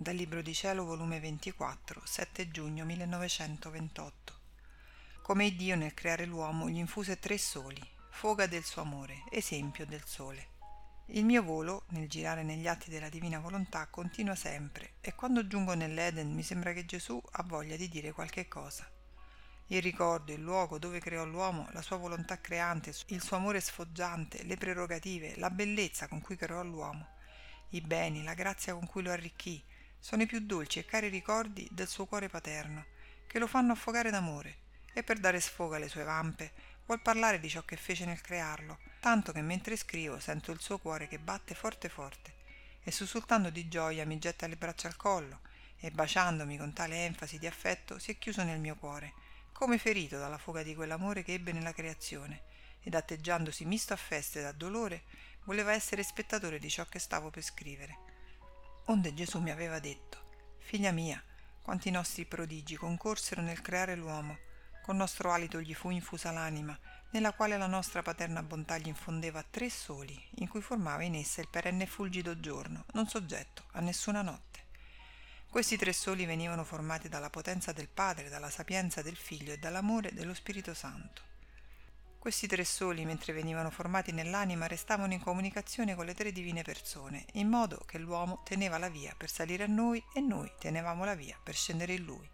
Dal Libro di Cielo, volume 24, 7 giugno 1928. Come Dio nel creare l'uomo gli infuse tre soli, foga del suo amore, esempio del sole. Il mio volo, nel girare negli atti della divina volontà, continua sempre e quando giungo nell'Eden mi sembra che Gesù ha voglia di dire qualche cosa. Il ricordo, il luogo dove creò l'uomo, la sua volontà creante, il suo amore sfoggiante, le prerogative, la bellezza con cui creò l'uomo, i beni, la grazia con cui lo arricchì, sono i più dolci e cari ricordi del suo cuore paterno, che lo fanno affogare d'amore, e per dare sfogo alle sue vampe vuol parlare di ciò che fece nel crearlo, tanto che mentre scrivo sento il suo cuore che batte forte forte, e sussultando di gioia mi getta le braccia al collo, e baciandomi con tale enfasi di affetto si è chiuso nel mio cuore, come ferito dalla foga di quell'amore che ebbe nella creazione, ed atteggiandosi misto a feste da dolore, voleva essere spettatore di ciò che stavo per scrivere. Onde Gesù mi aveva detto, Figlia mia, quanti nostri prodigi concorsero nel creare l'uomo, con nostro alito gli fu infusa l'anima, nella quale la nostra paterna bontà gli infondeva tre soli, in cui formava in essa il perenne fulgido giorno, non soggetto a nessuna notte. Questi tre soli venivano formati dalla potenza del Padre, dalla sapienza del Figlio e dall'amore dello Spirito Santo. Questi tre soli, mentre venivano formati nell'anima, restavano in comunicazione con le tre divine persone, in modo che l'uomo teneva la via per salire a noi e noi tenevamo la via per scendere in lui.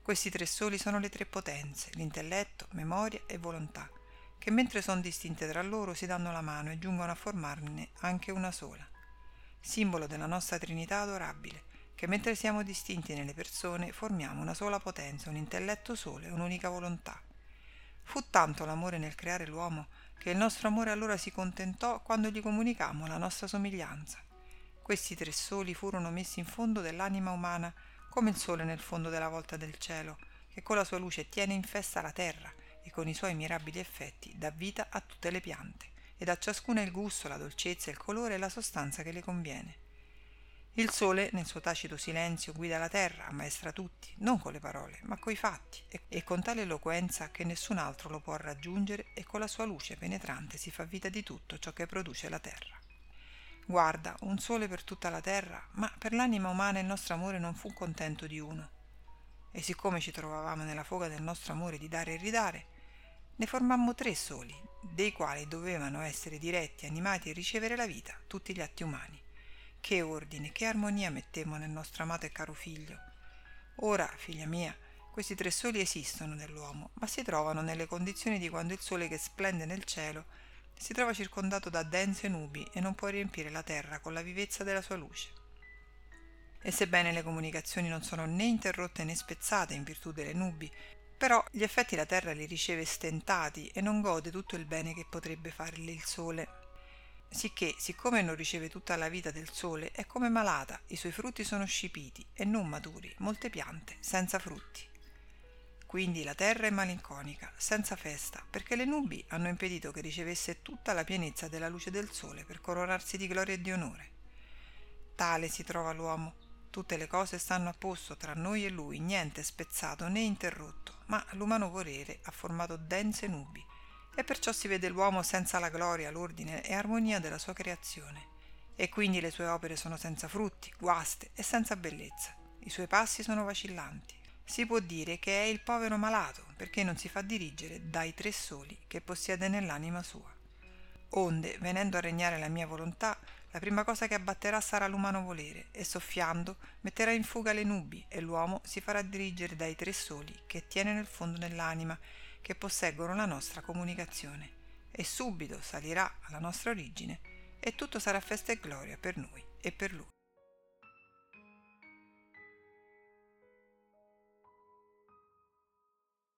Questi tre soli sono le tre potenze, l'intelletto, memoria e volontà, che mentre sono distinte tra loro si danno la mano e giungono a formarne anche una sola, simbolo della nostra Trinità adorabile, che mentre siamo distinti nelle persone formiamo una sola potenza, un intelletto solo e un'unica volontà. Fu tanto l'amore nel creare l'uomo che il nostro amore allora si contentò quando gli comunicammo la nostra somiglianza. Questi tre soli furono messi in fondo dell'anima umana come il sole nel fondo della volta del cielo, che con la sua luce tiene in festa la terra e con i suoi mirabili effetti dà vita a tutte le piante ed a ciascuna il gusto, la dolcezza, il colore e la sostanza che le conviene. Il sole, nel suo tacito silenzio, guida la terra, ammaestra tutti, non con le parole, ma coi fatti, e con tale eloquenza che nessun altro lo può raggiungere e con la sua luce penetrante si fa vita di tutto ciò che produce la terra. Guarda, un sole per tutta la terra, ma per l'anima umana il nostro amore non fu contento di uno. E siccome ci trovavamo nella foga del nostro amore di dare e ridare, ne formammo tre soli, dei quali dovevano essere diretti, animati e ricevere la vita, tutti gli atti umani. Che ordine, che armonia mettemmo nel nostro amato e caro figlio. Ora, figlia mia, questi tre soli esistono nell'uomo, ma si trovano nelle condizioni di quando il sole che splende nel cielo si trova circondato da dense nubi e non può riempire la terra con la vivezza della sua luce. E sebbene le comunicazioni non sono né interrotte né spezzate in virtù delle nubi, però gli effetti la terra li riceve stentati e non gode tutto il bene che potrebbe farle il sole sicché siccome non riceve tutta la vita del sole è come malata i suoi frutti sono scipiti e non maturi molte piante senza frutti. Quindi la terra è malinconica senza festa perché le nubi hanno impedito che ricevesse tutta la pienezza della luce del sole per coronarsi di gloria e di onore. Tale si trova l'uomo. Tutte le cose stanno a posto tra noi e lui niente spezzato né interrotto ma l'umano volere ha formato dense nubi e perciò si vede l'uomo senza la gloria, l'ordine e armonia della sua creazione, e quindi le sue opere sono senza frutti, guaste e senza bellezza. I suoi passi sono vacillanti. Si può dire che è il povero malato, perché non si fa dirigere dai tre soli che possiede nell'anima sua. Onde, venendo a regnare la mia volontà, la prima cosa che abbatterà sarà l'umano volere, e soffiando metterà in fuga le nubi, e l'uomo si farà dirigere dai tre soli che tiene nel fondo dell'anima, che posseggono la nostra comunicazione e subito salirà alla nostra origine e tutto sarà festa e gloria per noi e per lui.